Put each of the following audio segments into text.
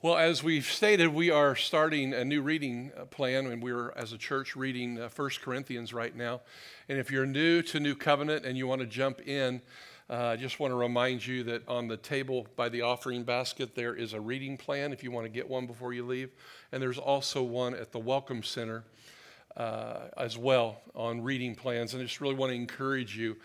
Well, as we've stated, we are starting a new reading uh, plan, and we're, as a church, reading uh, 1 Corinthians right now. And if you're new to New Covenant and you want to jump in, uh, I just want to remind you that on the table by the offering basket, there is a reading plan if you want to get one before you leave. And there's also one at the Welcome Center uh, as well on reading plans. And I just really want to encourage you.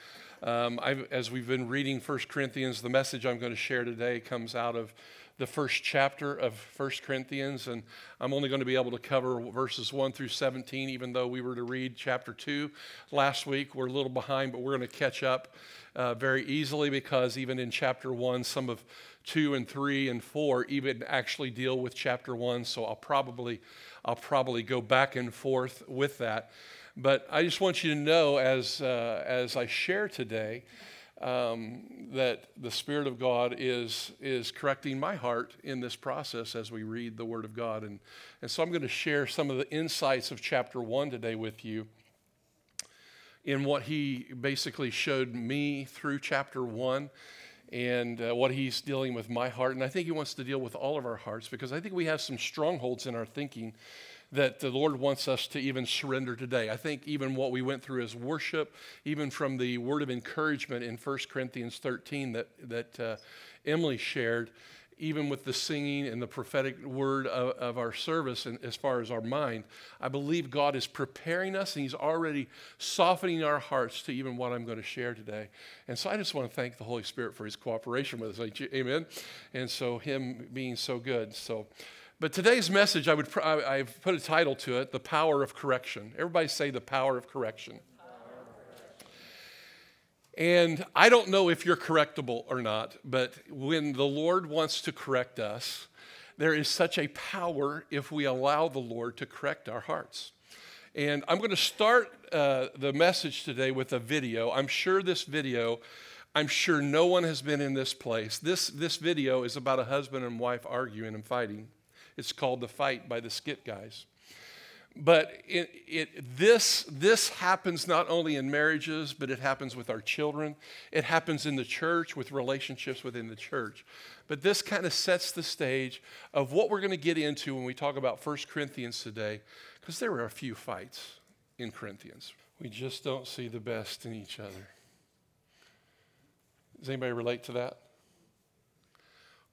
Um, as we've been reading 1 Corinthians, the message I'm going to share today comes out of the first chapter of 1 Corinthians, and I'm only going to be able to cover verses 1 through 17, even though we were to read chapter 2 last week. We're a little behind, but we're going to catch up uh, very easily because even in chapter 1, some of 2 and 3 and 4 even actually deal with chapter 1, so I'll probably, I'll probably go back and forth with that. But I just want you to know as, uh, as I share today, um, that the Spirit of God is, is correcting my heart in this process as we read the Word of God. And, and so I'm going to share some of the insights of chapter one today with you in what he basically showed me through chapter one and uh, what he's dealing with my heart. And I think he wants to deal with all of our hearts because I think we have some strongholds in our thinking that the Lord wants us to even surrender today. I think even what we went through as worship, even from the word of encouragement in 1 Corinthians 13 that, that uh, Emily shared, even with the singing and the prophetic word of, of our service and as far as our mind, I believe God is preparing us and He's already softening our hearts to even what I'm going to share today. And so I just want to thank the Holy Spirit for His cooperation with us. Amen. And so Him being so good. So but today's message, I would, I, have put a title to it, The Power of Correction. Everybody say the power of correction. And I don't know if you're correctable or not, but when the Lord wants to correct us, there is such a power if we allow the Lord to correct our hearts. And I'm going to start uh, the message today with a video. I'm sure this video, I'm sure no one has been in this place. This, this video is about a husband and wife arguing and fighting. It's called The Fight by the Skit Guys. But it, it, this, this happens not only in marriages, but it happens with our children. It happens in the church with relationships within the church. But this kind of sets the stage of what we're going to get into when we talk about 1 Corinthians today, because there were a few fights in Corinthians. We just don't see the best in each other. Does anybody relate to that?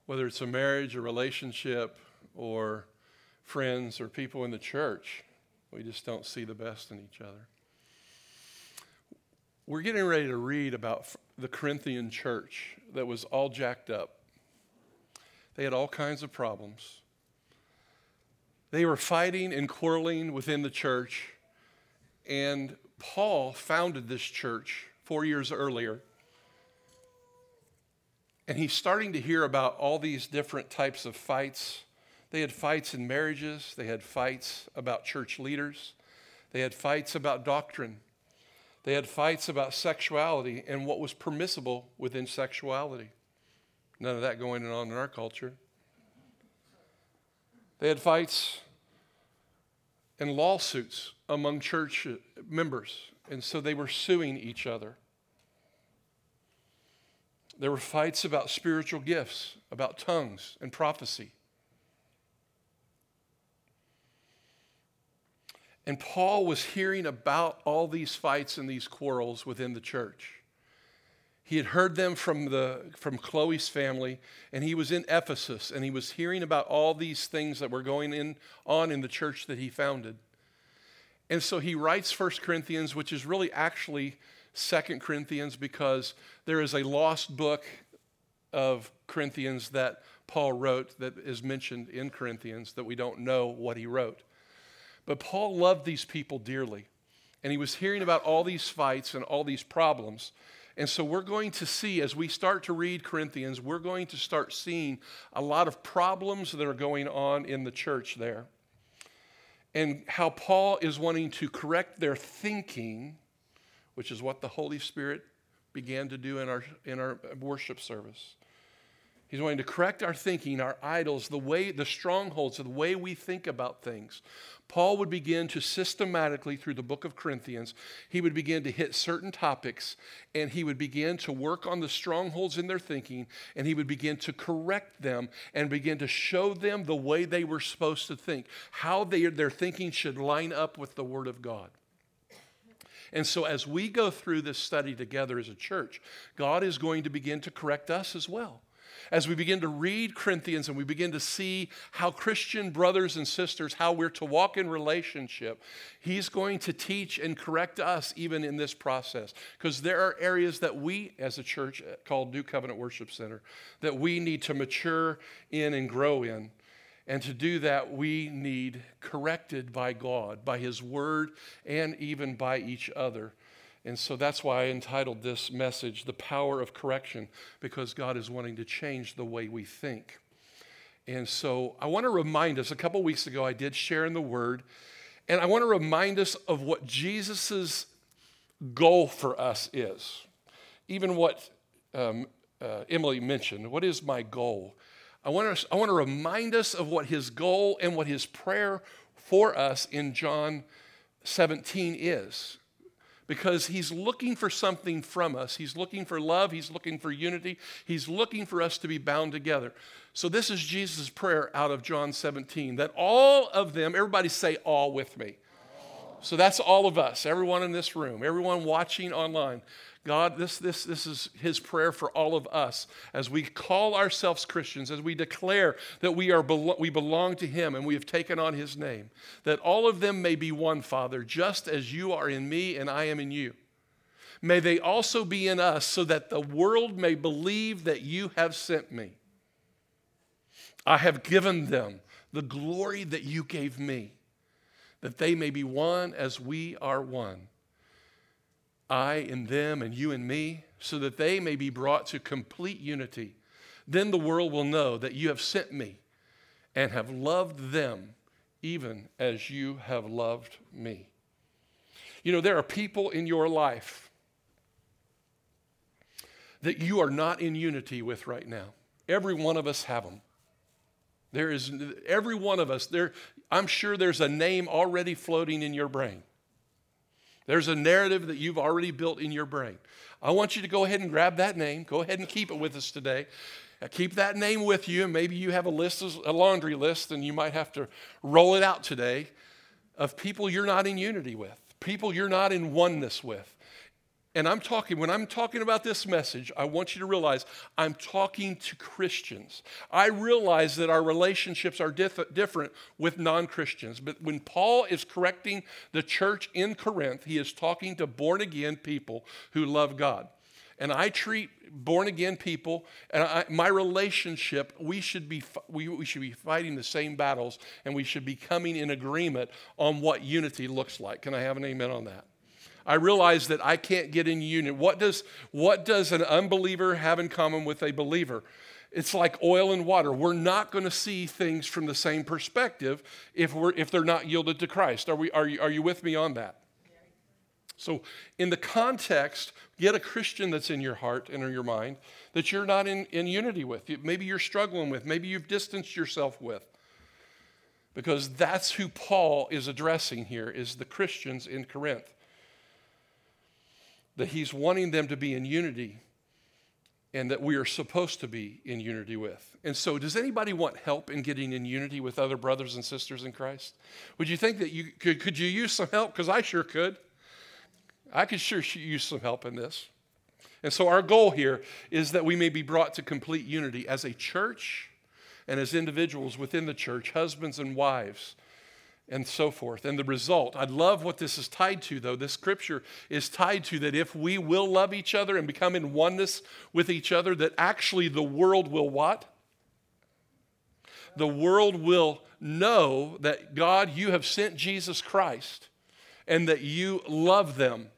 Whether it's a marriage, a relationship, or friends or people in the church. We just don't see the best in each other. We're getting ready to read about the Corinthian church that was all jacked up. They had all kinds of problems. They were fighting and quarreling within the church, and Paul founded this church four years earlier. And he's starting to hear about all these different types of fights they had fights in marriages, they had fights about church leaders, they had fights about doctrine, they had fights about sexuality and what was permissible within sexuality. None of that going on in our culture. They had fights and lawsuits among church members, and so they were suing each other. There were fights about spiritual gifts, about tongues and prophecy. And Paul was hearing about all these fights and these quarrels within the church. He had heard them from, the, from Chloe's family, and he was in Ephesus, and he was hearing about all these things that were going in, on in the church that he founded. And so he writes First Corinthians, which is really actually Second Corinthians, because there is a lost book of Corinthians that Paul wrote that is mentioned in Corinthians that we don't know what he wrote. But Paul loved these people dearly. And he was hearing about all these fights and all these problems. And so we're going to see, as we start to read Corinthians, we're going to start seeing a lot of problems that are going on in the church there. And how Paul is wanting to correct their thinking, which is what the Holy Spirit began to do in our, in our worship service. He's wanting to correct our thinking, our idols, the way, the strongholds, the way we think about things. Paul would begin to systematically, through the book of Corinthians, he would begin to hit certain topics and he would begin to work on the strongholds in their thinking and he would begin to correct them and begin to show them the way they were supposed to think, how they, their thinking should line up with the Word of God. And so, as we go through this study together as a church, God is going to begin to correct us as well as we begin to read Corinthians and we begin to see how Christian brothers and sisters, how we're to walk in relationship, He's going to teach and correct us even in this process. Because there are areas that we, as a church called New Covenant Worship Center, that we need to mature in and grow in. And to do that, we need corrected by God, by His Word, and even by each other. And so that's why I entitled this message, The Power of Correction, because God is wanting to change the way we think. And so I want to remind us a couple weeks ago, I did share in the Word, and I want to remind us of what Jesus' goal for us is. Even what um, uh, Emily mentioned what is my goal? I want, to, I want to remind us of what his goal and what his prayer for us in John 17 is because he's looking for something from us. He's looking for love, he's looking for unity, he's looking for us to be bound together. So, this is Jesus' prayer out of John 17 that all of them, everybody say all with me. So, that's all of us, everyone in this room, everyone watching online. God, this, this, this is his prayer for all of us as we call ourselves Christians, as we declare that we, are, we belong to him and we have taken on his name, that all of them may be one, Father, just as you are in me and I am in you. May they also be in us so that the world may believe that you have sent me. I have given them the glory that you gave me, that they may be one as we are one I in them and you in me, so that they may be brought to complete unity. Then the world will know that you have sent me and have loved them even as you have loved me. You know, there are people in your life that you are not in unity with right now. Every one of us have them. There is every one of us there I'm sure there's a name already floating in your brain. There's a narrative that you've already built in your brain. I want you to go ahead and grab that name. Go ahead and keep it with us today. Uh, keep that name with you, and maybe you have a list, a laundry list, and you might have to roll it out today of people you're not in unity with, people you're not in oneness with. And I'm talking, when I'm talking about this message, I want you to realize I'm talking to Christians. I realize that our relationships are diff- different with non Christians. But when Paul is correcting the church in Corinth, he is talking to born again people who love God. And I treat born again people and I, my relationship, we should, be, we, we should be fighting the same battles and we should be coming in agreement on what unity looks like. Can I have an amen on that? I realize that I can't get in union. What does, what does an unbeliever have in common with a believer? It's like oil and water. We're not going to see things from the same perspective if, we're, if they're not yielded to Christ. Are, we, are, you, are you with me on that? So, in the context, get a Christian that's in your heart and in your mind that you're not in, in unity with. Maybe you're struggling with, maybe you've distanced yourself with. Because that's who Paul is addressing here, is the Christians in Corinth that he's wanting them to be in unity and that we are supposed to be in unity with. And so, does anybody want help in getting in unity with other brothers and sisters in Christ? Would you think that you could, could you use some help? Because I sure could. I could sure use some help in this. And so, our goal here is that we may be brought to complete unity as a church and as individuals within the church, husbands and wives and so forth. And the result, I love what this is tied to, though. This scripture is tied to that if we will love each other and become in oneness with each other, that actually the world will what? The world will know that God, you have sent Jesus Christ and that you love them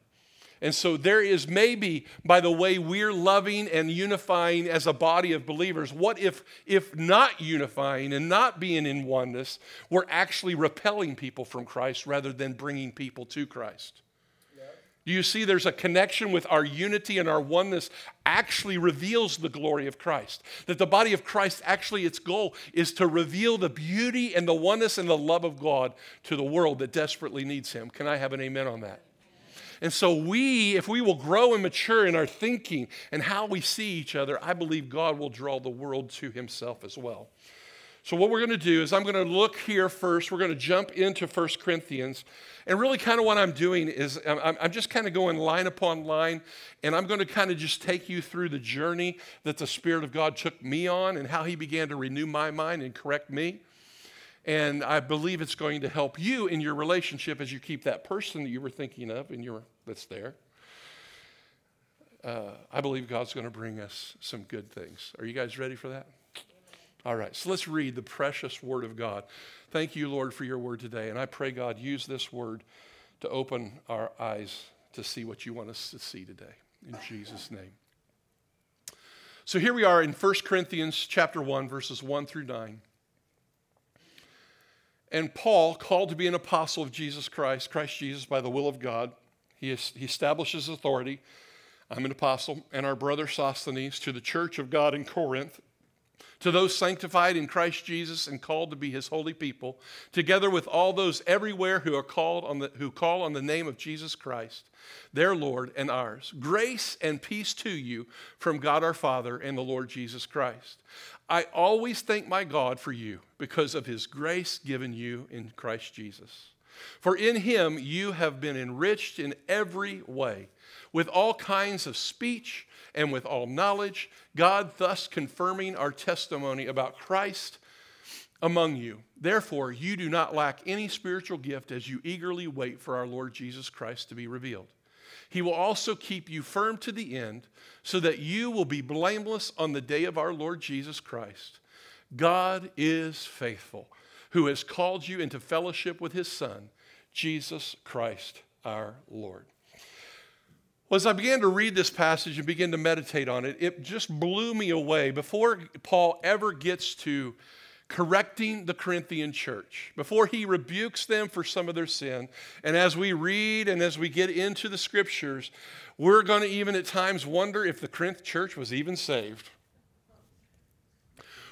and so there is maybe by the way we're loving and unifying as a body of believers, what if if not unifying and not being in oneness, we're actually repelling people from Christ rather than bringing people to Christ? Do you see there's a connection with our unity and our oneness actually reveals the glory of Christ? That the body of Christ actually, its goal is to reveal the beauty and the oneness and the love of God to the world that desperately needs Him. Can I have an amen on that? And so, we, if we will grow and mature in our thinking and how we see each other, I believe God will draw the world to Himself as well. So, what we're going to do is, I'm going to look here first. We're going to jump into 1 Corinthians. And really, kind of what I'm doing is, I'm, I'm just kind of going line upon line, and I'm going to kind of just take you through the journey that the Spirit of God took me on and how He began to renew my mind and correct me. And I believe it's going to help you in your relationship as you keep that person that you were thinking of and your that's there. Uh, I believe God's going to bring us some good things. Are you guys ready for that? All right, so let's read the precious word of God. Thank you, Lord, for your word today. And I pray, God, use this word to open our eyes to see what you want us to see today. In Jesus' name. So here we are in 1 Corinthians chapter 1, verses 1 through 9. And Paul, called to be an apostle of Jesus Christ, Christ Jesus, by the will of God, he, he establishes authority. I'm an apostle, and our brother Sosthenes to the church of God in Corinth to those sanctified in Christ Jesus and called to be his holy people, together with all those everywhere who are called on the, who call on the name of Jesus Christ, their Lord and ours. Grace and peace to you from God our Father and the Lord Jesus Christ. I always thank my God for you because of his grace given you in Christ Jesus. For in him you have been enriched in every way, with all kinds of speech and with all knowledge, God thus confirming our testimony about Christ among you. Therefore, you do not lack any spiritual gift as you eagerly wait for our Lord Jesus Christ to be revealed. He will also keep you firm to the end, so that you will be blameless on the day of our Lord Jesus Christ. God is faithful, who has called you into fellowship with his Son, Jesus Christ our Lord. Well, as I began to read this passage and begin to meditate on it, it just blew me away. Before Paul ever gets to correcting the Corinthian church, before he rebukes them for some of their sin, and as we read and as we get into the scriptures, we're going to even at times wonder if the Corinth church was even saved.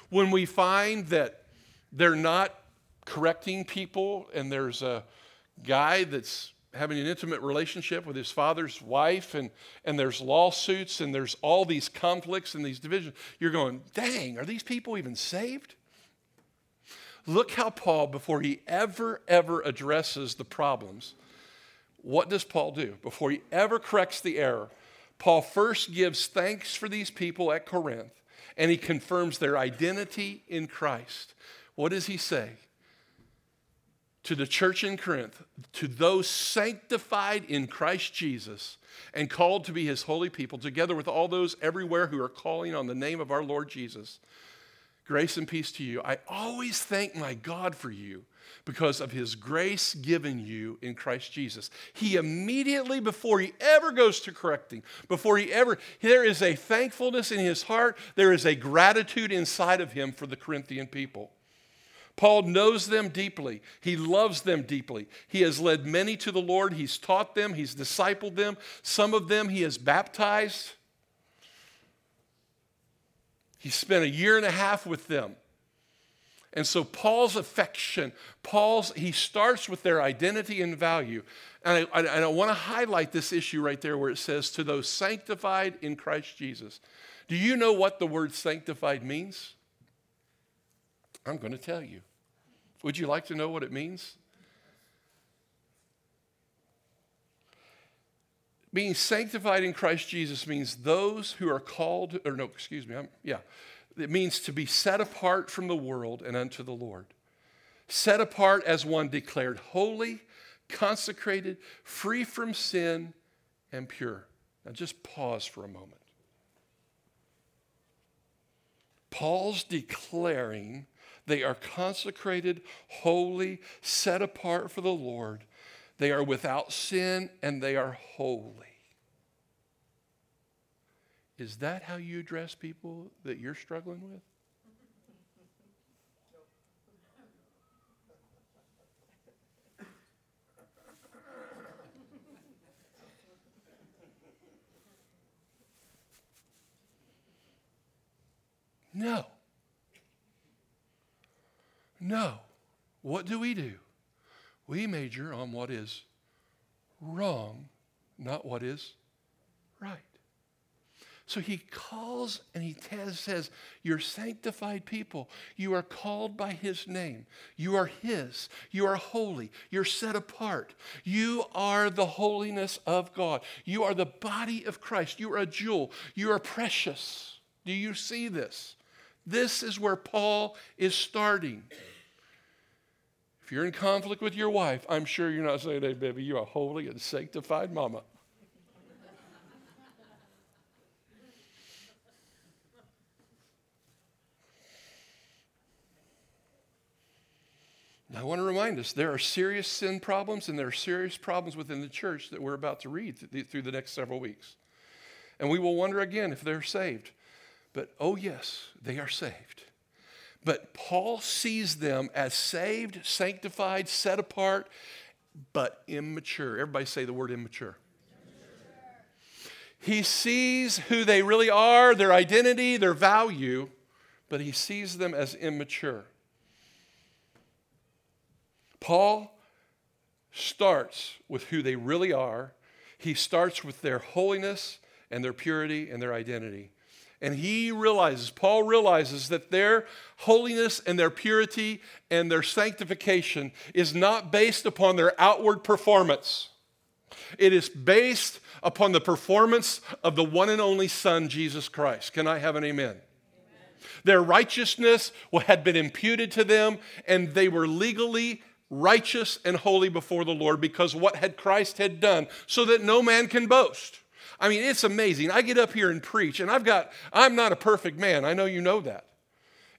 When we find that they're not correcting people and there's a guy that's having an intimate relationship with his father's wife, and, and there's lawsuits, and there's all these conflicts and these divisions. You're going, dang, are these people even saved? Look how Paul, before he ever, ever addresses the problems, what does Paul do? Before he ever corrects the error, Paul first gives thanks for these people at Corinth, and he confirms their identity in Christ. What does he say? To the church in Corinth, to those sanctified in Christ Jesus and called to be his holy people, together with all those everywhere who are calling on the name of our Lord Jesus. Grace and peace to you. I always thank my God for you because of his grace given you in Christ Jesus. He immediately, before he ever goes to correcting, before he ever, there is a thankfulness in his heart, there is a gratitude inside of him for the Corinthian people. Paul knows them deeply. He loves them deeply. He has led many to the Lord. He's taught them. He's discipled them. Some of them he has baptized. He spent a year and a half with them. And so Paul's affection, Paul's, he starts with their identity and value. And I, I, I want to highlight this issue right there where it says, to those sanctified in Christ Jesus. Do you know what the word sanctified means? I'm going to tell you. Would you like to know what it means? Being sanctified in Christ Jesus means those who are called, or no, excuse me, I'm, yeah. It means to be set apart from the world and unto the Lord. Set apart as one declared holy, consecrated, free from sin, and pure. Now just pause for a moment. Paul's declaring they are consecrated, holy, set apart for the Lord. They are without sin and they are holy. Is that how you address people that you're struggling with? No. No. What do we do? We major on what is wrong, not what is right. So he calls and he says, You're sanctified people. You are called by his name. You are his. You are holy. You're set apart. You are the holiness of God. You are the body of Christ. You are a jewel. You are precious. Do you see this? This is where Paul is starting. If you're in conflict with your wife, I'm sure you're not saying, Hey, baby, you are holy and sanctified mama. Now I want to remind us there are serious sin problems and there are serious problems within the church that we're about to read through the next several weeks. And we will wonder again if they're saved. But oh, yes, they are saved. But Paul sees them as saved, sanctified, set apart, but immature. Everybody say the word immature. He sees who they really are, their identity, their value, but he sees them as immature. Paul starts with who they really are. He starts with their holiness and their purity and their identity. And he realizes, Paul realizes that their holiness and their purity and their sanctification is not based upon their outward performance. It is based upon the performance of the one and only Son, Jesus Christ. Can I have an amen? amen? Their righteousness had been imputed to them, and they were legally righteous and holy before the Lord because what had Christ had done, so that no man can boast. I mean, it's amazing. I get up here and preach, and I've got, I'm not a perfect man. I know you know that.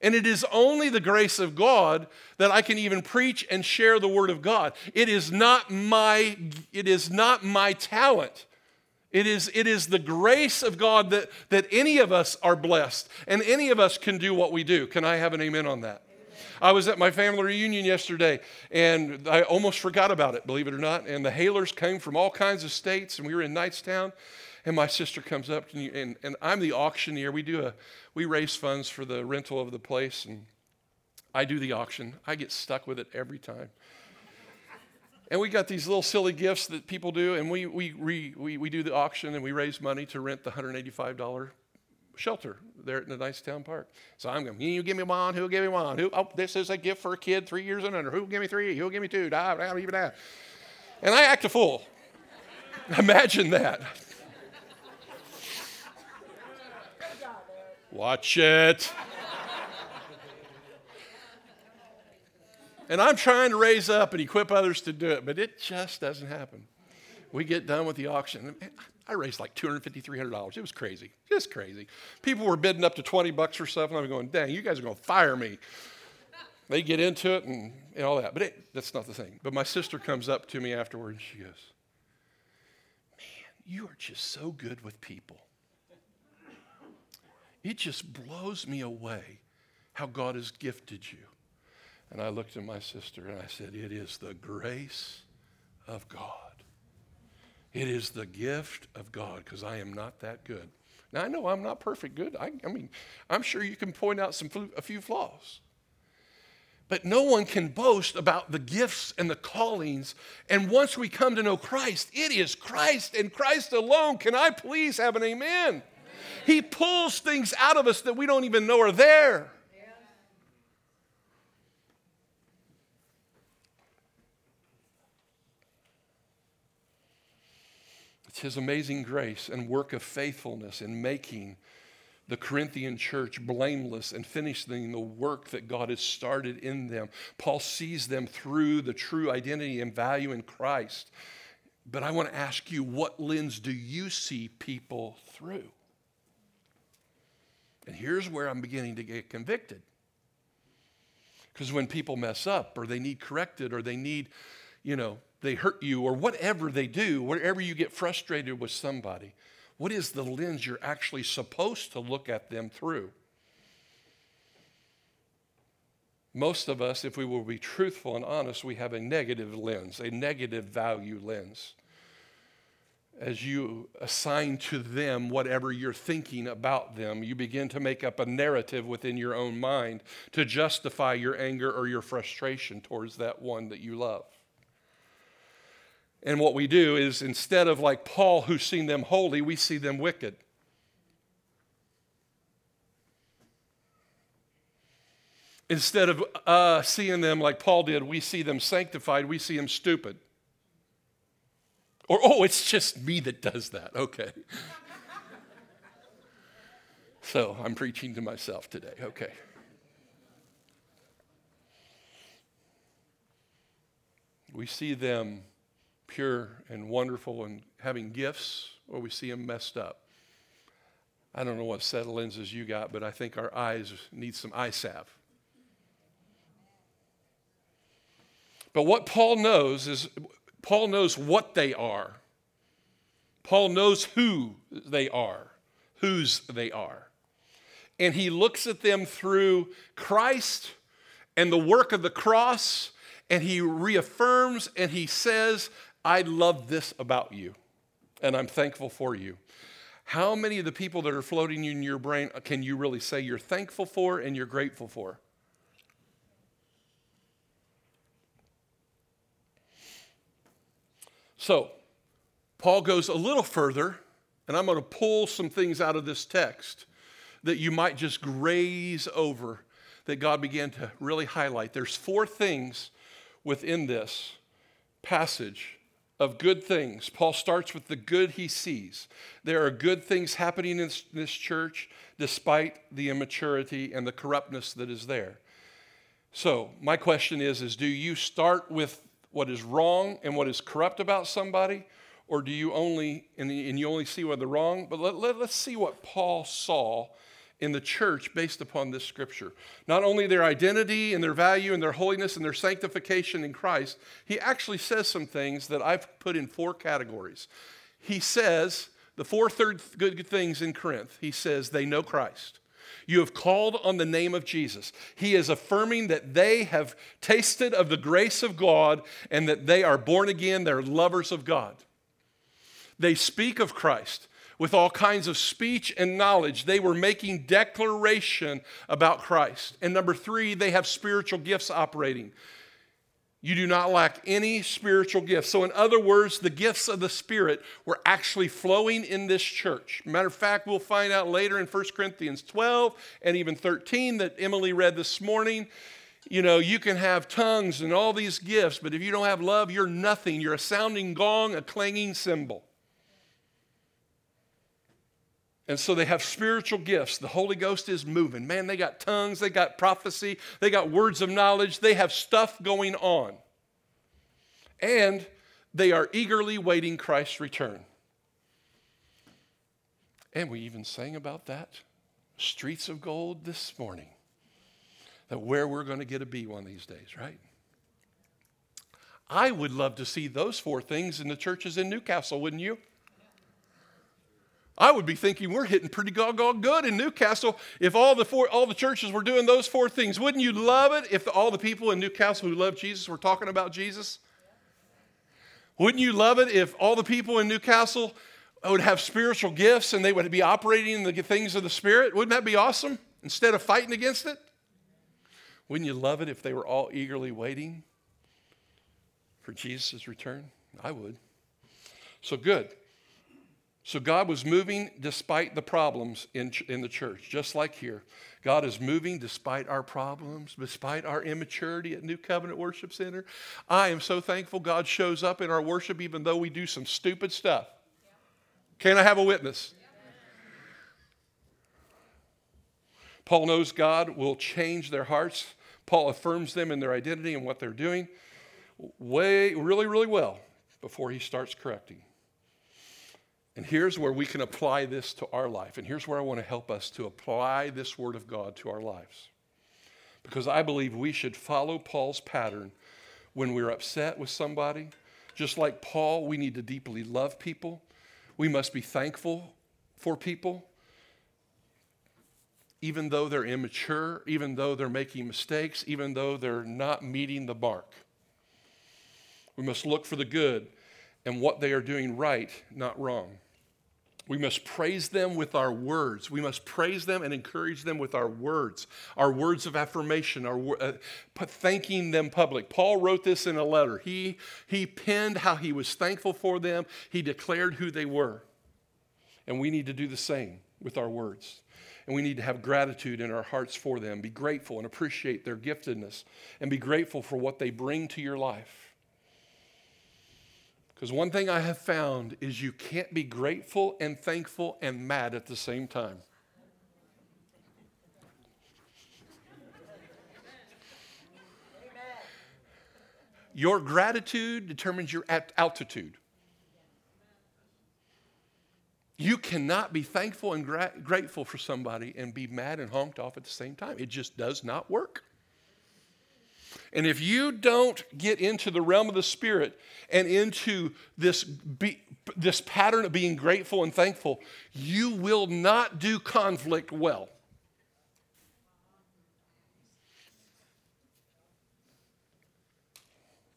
And it is only the grace of God that I can even preach and share the word of God. It is not my, it is not my talent. It is, it is the grace of God that, that any of us are blessed and any of us can do what we do. Can I have an amen on that? I was at my family reunion yesterday and I almost forgot about it, believe it or not. And the Halers came from all kinds of states and we were in Knightstown. And my sister comes up and, and, and I'm the auctioneer. We do a, we raise funds for the rental of the place and I do the auction. I get stuck with it every time. And we got these little silly gifts that people do, and we, we, we, we, we do the auction and we raise money to rent the $185 shelter there in the Knightstown Park. So I'm going, you give me one, who'll give me one? Who, oh, this is a gift for a kid three years and under. Who'll give me three? Who'll give me two? Da, da, even that. And I act a fool. Imagine that. Watch it. and I'm trying to raise up and equip others to do it, but it just doesn't happen. We get done with the auction. I raised like $250, $300. It was crazy, just crazy. People were bidding up to 20 bucks or stuff, and I'm going, dang, you guys are going to fire me. They get into it and, and all that, but it, that's not the thing. But my sister comes up to me afterward and she goes, man, you are just so good with people. It just blows me away how God has gifted you. And I looked at my sister and I said, It is the grace of God. It is the gift of God because I am not that good. Now, I know I'm not perfect good. I, I mean, I'm sure you can point out some, a few flaws. But no one can boast about the gifts and the callings. And once we come to know Christ, it is Christ and Christ alone. Can I please have an amen? He pulls things out of us that we don't even know are there. It's His amazing grace and work of faithfulness in making the Corinthian church blameless and finishing the work that God has started in them. Paul sees them through the true identity and value in Christ. But I want to ask you, what lens do you see people through? And here's where I'm beginning to get convicted. Because when people mess up or they need corrected or they need, you know, they hurt you or whatever they do, wherever you get frustrated with somebody, what is the lens you're actually supposed to look at them through? Most of us, if we will be truthful and honest, we have a negative lens, a negative value lens. As you assign to them whatever you're thinking about them, you begin to make up a narrative within your own mind to justify your anger or your frustration towards that one that you love. And what we do is instead of like Paul, who's seen them holy, we see them wicked. Instead of uh, seeing them like Paul did, we see them sanctified, we see them stupid. Or, oh, it's just me that does that. Okay. so I'm preaching to myself today. Okay. We see them pure and wonderful and having gifts, or we see them messed up. I don't know what set of lenses you got, but I think our eyes need some eye salve. But what Paul knows is Paul knows what they are. Paul knows who they are, whose they are. And he looks at them through Christ and the work of the cross, and he reaffirms and he says, I love this about you, and I'm thankful for you. How many of the people that are floating in your brain can you really say you're thankful for and you're grateful for? So, Paul goes a little further, and I'm going to pull some things out of this text that you might just graze over that God began to really highlight. There's four things within this passage of good things. Paul starts with the good he sees. There are good things happening in this, church despite the immaturity and the corruptness that is there. So, my question is is do you start with what is wrong and what is corrupt about somebody? Or do you only, and you only see what wrong? But let, let, let's see what Paul saw in the church based upon this scripture. Not only their identity and their value and their holiness and their sanctification in Christ, he actually says some things that I've put in four categories. He says, the four third good things in Corinth, he says they know Christ. You have called on the name of Jesus. He is affirming that they have tasted of the grace of God and that they are born again, they're lovers of God. They speak of Christ with all kinds of speech and knowledge. They were making declaration about Christ. And number three, they have spiritual gifts operating. You do not lack any spiritual gifts. So, in other words, the gifts of the Spirit were actually flowing in this church. Matter of fact, we'll find out later in 1 Corinthians 12 and even 13 that Emily read this morning. You know, you can have tongues and all these gifts, but if you don't have love, you're nothing. You're a sounding gong, a clanging cymbal. And so they have spiritual gifts. The Holy Ghost is moving. Man, they got tongues, they got prophecy, they got words of knowledge, they have stuff going on. And they are eagerly waiting Christ's return. And we even sang about that streets of gold this morning. That where we're going to get to be one of these days, right? I would love to see those four things in the churches in New Castle, wouldn't you? I would be thinking we're hitting pretty gog good in New Castle if all the four, all the churches were doing those four things. Wouldn't you love it if all the people in New Castle who love Jesus were talking about Jesus? Wouldn't you love it if all the people in New Castle would have spiritual gifts and they would be operating in the things of the Spirit? Wouldn't that be awesome? Instead of fighting against it? Wouldn't you love it if they were all eagerly waiting for Jesus' return? I would. So good. So God was moving despite the problems in, in the church, just like here. God is moving despite our problems, despite our immaturity at New Covenant Worship Center. I am so thankful God shows up in our worship even though we do some stupid stuff. Can I have a witness? Paul knows God will change their hearts. Paul affirms them in their identity and what they're doing way, really, really well before he starts correcting. And here's where we can apply this to our life. And here's where I want to help us to apply this Word of God to our lives. Because I believe we should follow Paul's pattern when we're upset with somebody. Just like Paul, we need to deeply love people. We must be thankful for people, even though they're immature, even though they're making mistakes, even though they're not meeting the mark. We must look for the good and what they are doing right, not wrong. We must praise them with our words. We must praise them and encourage them with our words, our words of affirmation, our uh, thanking them public. Paul wrote this in a letter. He, he penned how he was thankful for them, he declared who they were. And we need to do the same with our words. And we need to have gratitude in our hearts for them, be grateful and appreciate their giftedness, and be grateful for what they bring to your life. Because one thing I have found is you can't be grateful and thankful and mad at the same time. Your gratitude determines your altitude. You cannot be thankful and gra- grateful for somebody and be mad and honked off at the same time. It just does not work. And if you don't get into the realm of the Spirit and into this, be, this pattern of being grateful and thankful, you will not do conflict well.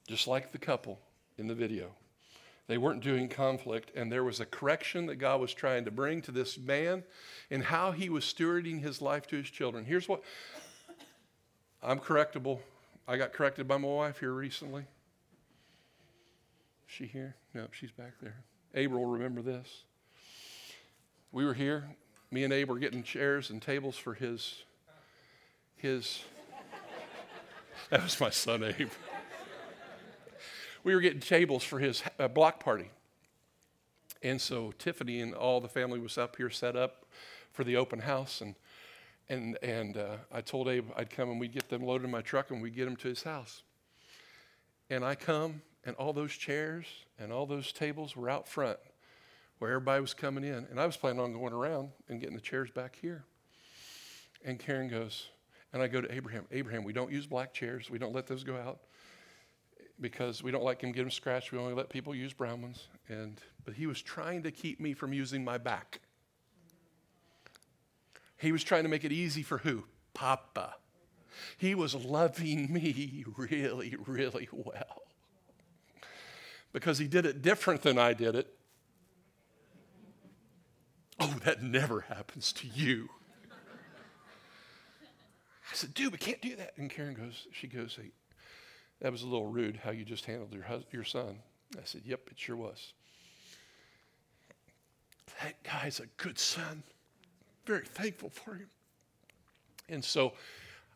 Just like the couple in the video. They weren't doing conflict, and there was a correction that God was trying to bring to this man in how he was stewarding his life to his children. Here's what I'm correctable I got corrected by my wife here recently. Is she here? No, she's back there. Abel will remember this. We were here. Me and Abe were getting chairs and tables for his his. that was my son Abe. we were getting tables for his uh, block party, and so Tiffany and all the family was up here set up for the open house and and, and uh, I told Abe I'd come and we'd get them loaded in my truck and we'd get them to his house. And I come, and all those chairs and all those tables were out front where everybody was coming in. And I was planning on going around and getting the chairs back here. And Karen goes, and I go to Abraham, Abraham, we don't use black chairs. We don't let those go out because we don't like them get them scratched. We only let people use brown ones. And but he was trying to keep me from using my back. He was trying to make it easy for who? Papa. He was loving me really, really well. Because he did it different than I did it. Oh, that never happens to you. I said, dude, we can't do that. And Karen goes, she goes, hey, that was a little rude how you just handled your, your son. I said, yep, it sure was. That guy's a good son very thankful for him. And so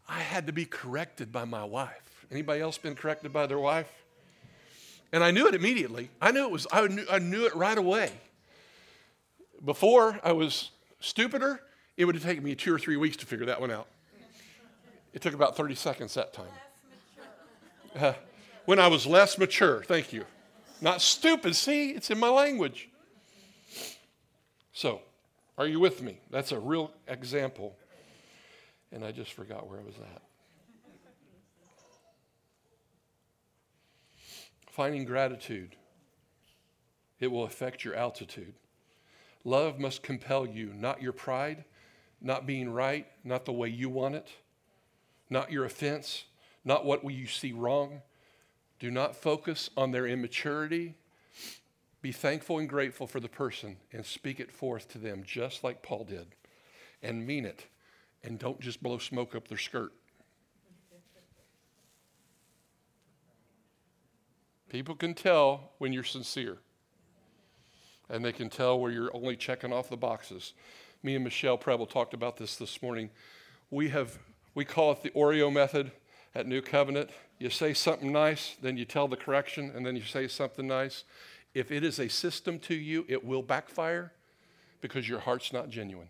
I had to be corrected by my wife. Anybody else been corrected by their wife? And I knew it immediately. I knew it was, I knew, I knew it right away. Before I was stupider, it would have taken me two or three weeks to figure that one out. It took about 30 seconds that time. Uh, when I was less mature, thank you. Not stupid, see, it's in my language. So, are you with me? That's a real example. And I just forgot where I was at. Finding gratitude, it will affect your altitude. Love must compel you, not your pride, not being right, not the way you want it, not your offense, not what you see wrong. Do not focus on their immaturity be thankful and grateful for the person and speak it forth to them just like Paul did and mean it. And don't just blow smoke up their skirt. People can tell when you're sincere, and they can tell where you're only checking off the boxes. Me and Michelle Preble talked about this this morning. We have we call it the Oreo method at New Covenant. You say something nice, then you tell the correction, and then you say something nice, if it is a system to you, it will backfire because your heart's not genuine.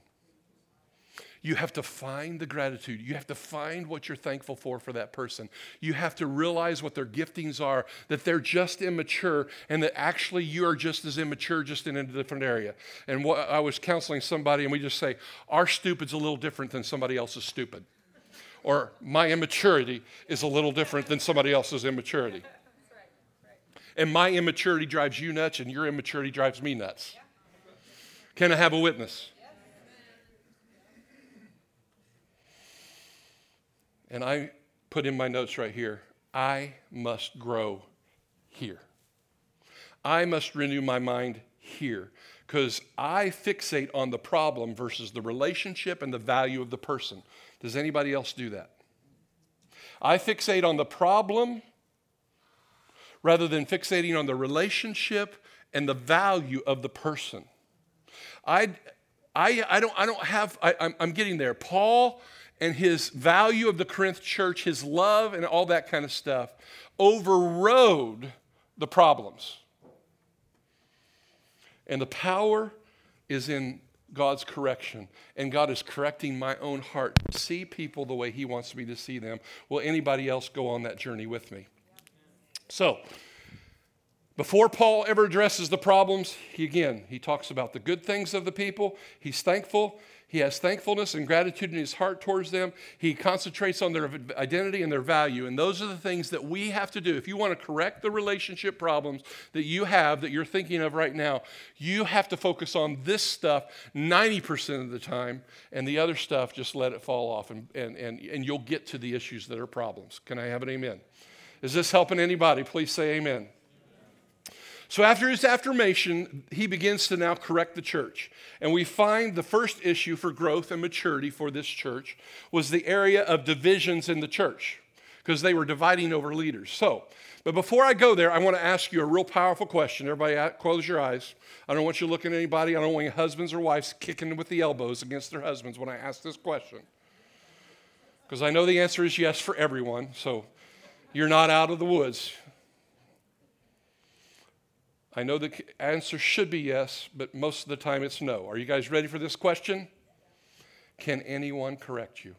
You have to find the gratitude. You have to find what you're thankful for for that person. You have to realize what their giftings are, that they're just immature, and that actually you are just as immature, just in a different area. And what, I was counseling somebody, and we just say, Our stupid's a little different than somebody else's stupid. Or my immaturity is a little different than somebody else's immaturity and my immaturity drives you nuts, and your immaturity drives me nuts. Can I have a witness? And I put in my notes right here I must grow here. I must renew my mind here because I fixate on the problem versus the relationship and the value of the person. Does anybody else do that? I fixate on the problem rather than fixating on the relationship and the value of the person. I, I, I, don't, I don't have, I, I'm, I'm getting there. Paul and his value of the Corinth church, his love and all that kind of stuff, overrode the problems. And the power is in God's correction. And God is correcting my own heart to see people the way He wants me to see them. Will anybody else go on that journey with me? So, before Paul ever addresses the problems, he again, he talks about the good things of the people. He's thankful. He has thankfulness and gratitude in his heart towards them. He concentrates on their identity and their value. And those are the things that we have to do. If you want to correct the relationship problems that you have, that you're thinking of right now, you have to focus on this stuff 90% of the time, and the other stuff, just let it fall off, and, and, and, and you'll get to the issues that are problems. Can I have an amen? Is this helping anybody? Please say amen. So, after his affirmation, he begins to now correct the church. And we find the first issue for growth and maturity for this church was the area of divisions in the church, because they were dividing over leaders. So, but before I go there, I want to ask you a real powerful question. Everybody, uh, close your eyes. I don't want you looking at anybody. I don't want husbands or wives kicking with the elbows against their husbands when I ask this question. Because I know the answer is yes for everyone. So, you're not out of the woods. I know the answer should be yes, but most of the time it's no. Are you guys ready for this question? Can anyone correct you?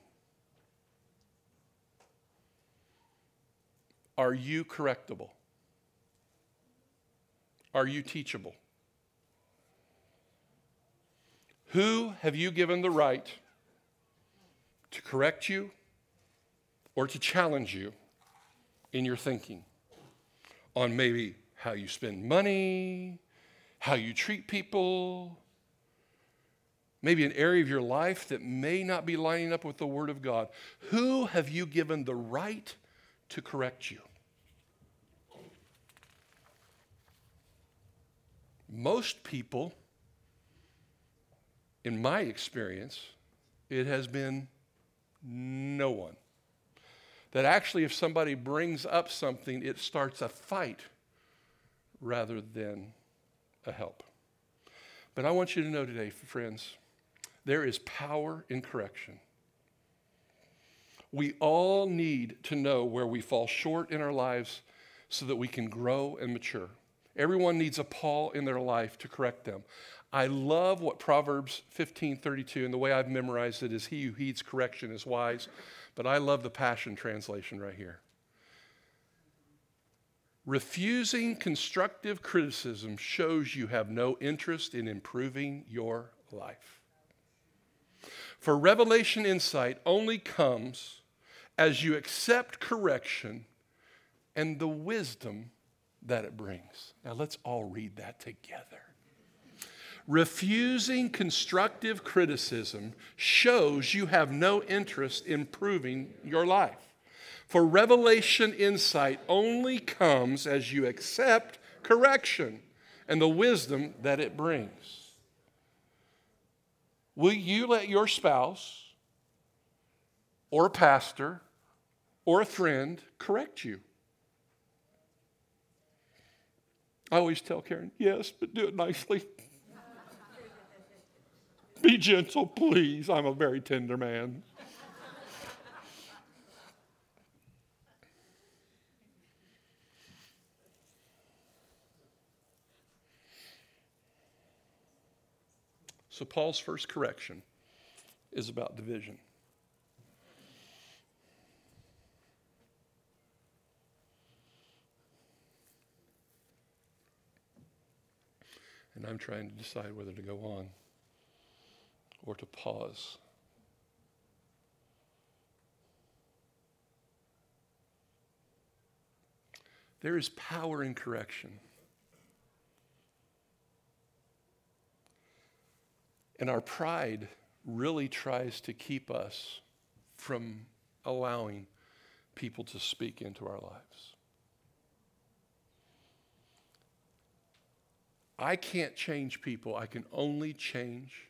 Are you correctable? Are you teachable? Who have you given the right to correct you or to challenge you in your thinking on maybe how you spend money, how you treat people, maybe an area of your life that may not be lining up with the Word of God. Who have you given the right to correct you? Most people, in my experience, it has been no one. That actually, if somebody brings up something, it starts a fight rather than a help. But I want you to know today, friends, there is power in correction. We all need to know where we fall short in our lives so that we can grow and mature. Everyone needs a Paul in their life to correct them. I love what Proverbs 15:32 and the way I've memorized it is he who heeds correction is wise, but I love the Passion translation right here. Refusing constructive criticism shows you have no interest in improving your life. For revelation insight only comes as you accept correction and the wisdom that it brings. Now let's all read that together. Refusing constructive criticism shows you have no interest in improving your life. For revelation insight only comes as you accept correction and the wisdom that it brings. Will you let your spouse or a pastor or a friend correct you? I always tell Karen, yes, but do it nicely. Be gentle, please. I'm a very tender man. So, Paul's first correction is about division. And I'm trying to decide whether to go on or to pause. There is power in correction. And our pride really tries to keep us from allowing people to speak into our lives. I can't change people, I can only change.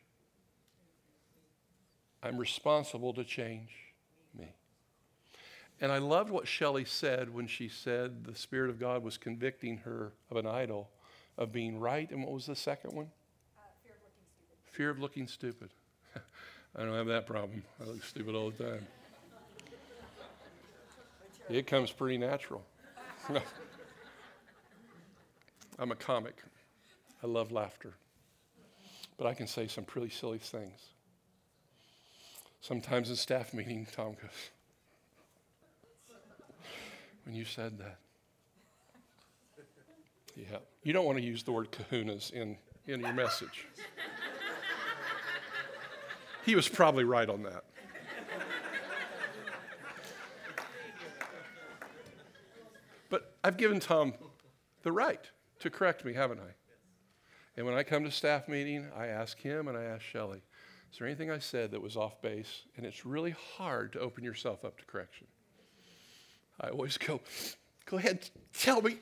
I'm responsible to change me. And I loved what Shelley said when she said the Spirit of God was convicting her of an idol, of being right. And what was the second one? Uh, fear Fear of looking stupid. Fear of looking stupid. I don't have that problem. I look stupid all the time. It comes pretty natural. I'm a comic. I love laughter. But I can say some pretty silly things. Sometimes in staff meeting, Tom goes, When you said that. Yeah. You don't want to use the word kahunas in, in your message. He was probably right on that. But I've given Tom the right to correct me, haven't I? And when I come to staff meeting, I ask him and I ask Shelley, is there anything I said that was off base? And it's really hard to open yourself up to correction. I always go, go ahead, tell me.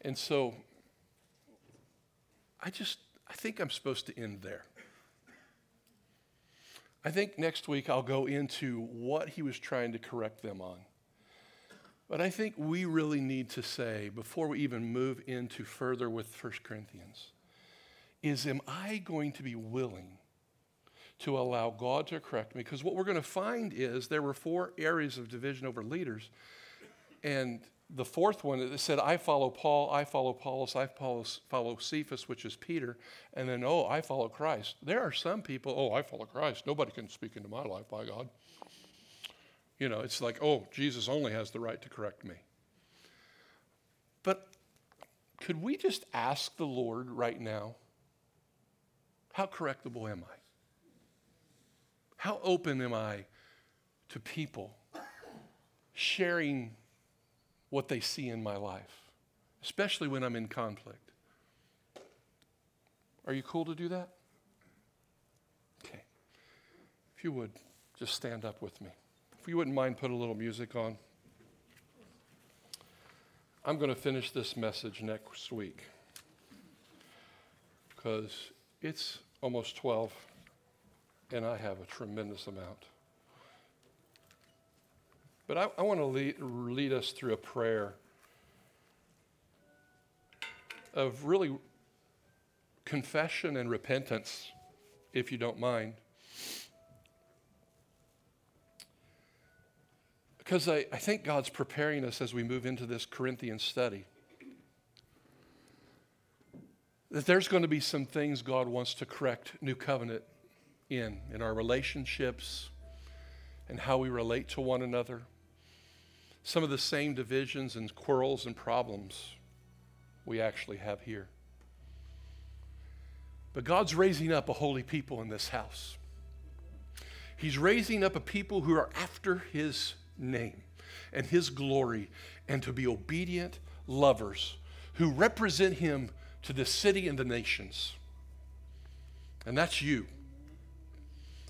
and so I just, I think I'm supposed to end there. I think next week I'll go into what he was trying to correct them on. But I think we really need to say, before we even move into further with 1 Corinthians, is am I going to be willing to allow God to correct me? Because what we're going to find is there were four areas of division over leaders. And the fourth one, that said, I follow Paul, I follow Apollos, I follow, follow Cephas, which is Peter, and then, oh, I follow Christ. There are some people, oh, I follow Christ. Nobody can speak into my life by God. You know, it's like, oh, Jesus only has the right to correct me. But could we just ask the Lord right now, how correctable am I? How open am I to people sharing what they see in my life, especially when I'm in conflict? Are you cool to do that? Okay. If you would, just stand up with me. If you wouldn't mind, put a little music on. I'm going to finish this message next week because it's almost 12 and I have a tremendous amount. But I, I want to lead, lead us through a prayer of really confession and repentance, if you don't mind. Because I, I think God's preparing us as we move into this Corinthian study. That there's going to be some things God wants to correct New Covenant in, in our relationships and how we relate to one another. Some of the same divisions and quarrels and problems we actually have here. But God's raising up a holy people in this house. He's raising up a people who are after His name and his glory and to be obedient lovers who represent him to the city and the nations. And that's you.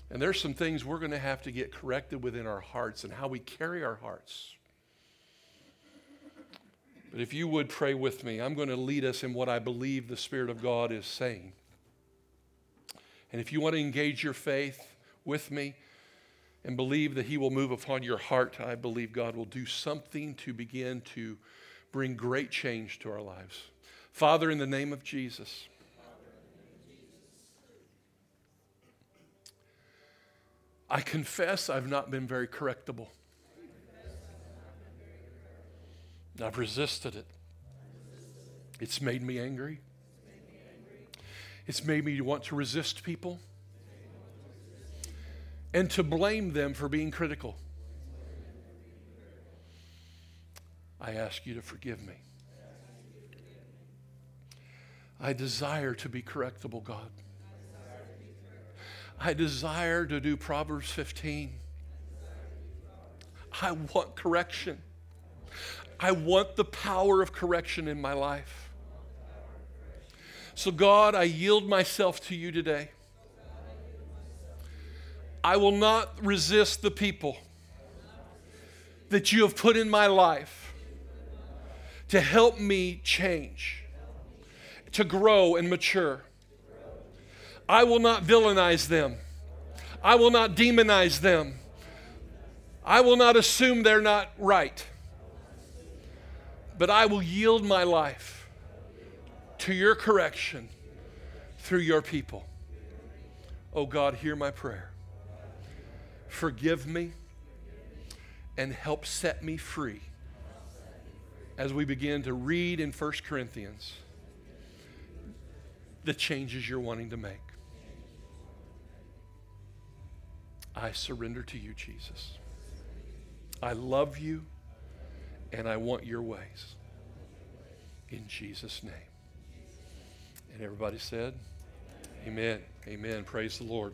And there's some things we're going to have to get corrected within our hearts and how we carry our hearts. But if you would pray with me, I'm going to lead us in what I believe the Spirit of God is saying. And if you want to engage your faith with me, and believe that He will move upon your heart, I believe God will do something to begin to bring great change to our lives. Father, in the name of Jesus, I confess I've not been very correctable. I've resisted it. It's made me angry. It's made me want to resist people and to blame them for being critical. I ask you to forgive me. I desire to be correctable, God. I desire to do Proverbs 15. I want correction. I want the power of correction in my life. So, God, I yield myself to you today. I will not resist the people that you have put in my life to help me change, to grow and mature. I will not villainize them. I will not demonize them. I will not assume they're not right. But I will yield my life to your correction through your people. Oh God, hear my prayer. Forgive me and help set me free as we begin to read in 1 Corinthians the changes you're wanting to make. I surrender to you, Jesus. I love you and I want your ways. In Jesus' name. And everybody said, Amen. Amen. Praise the Lord.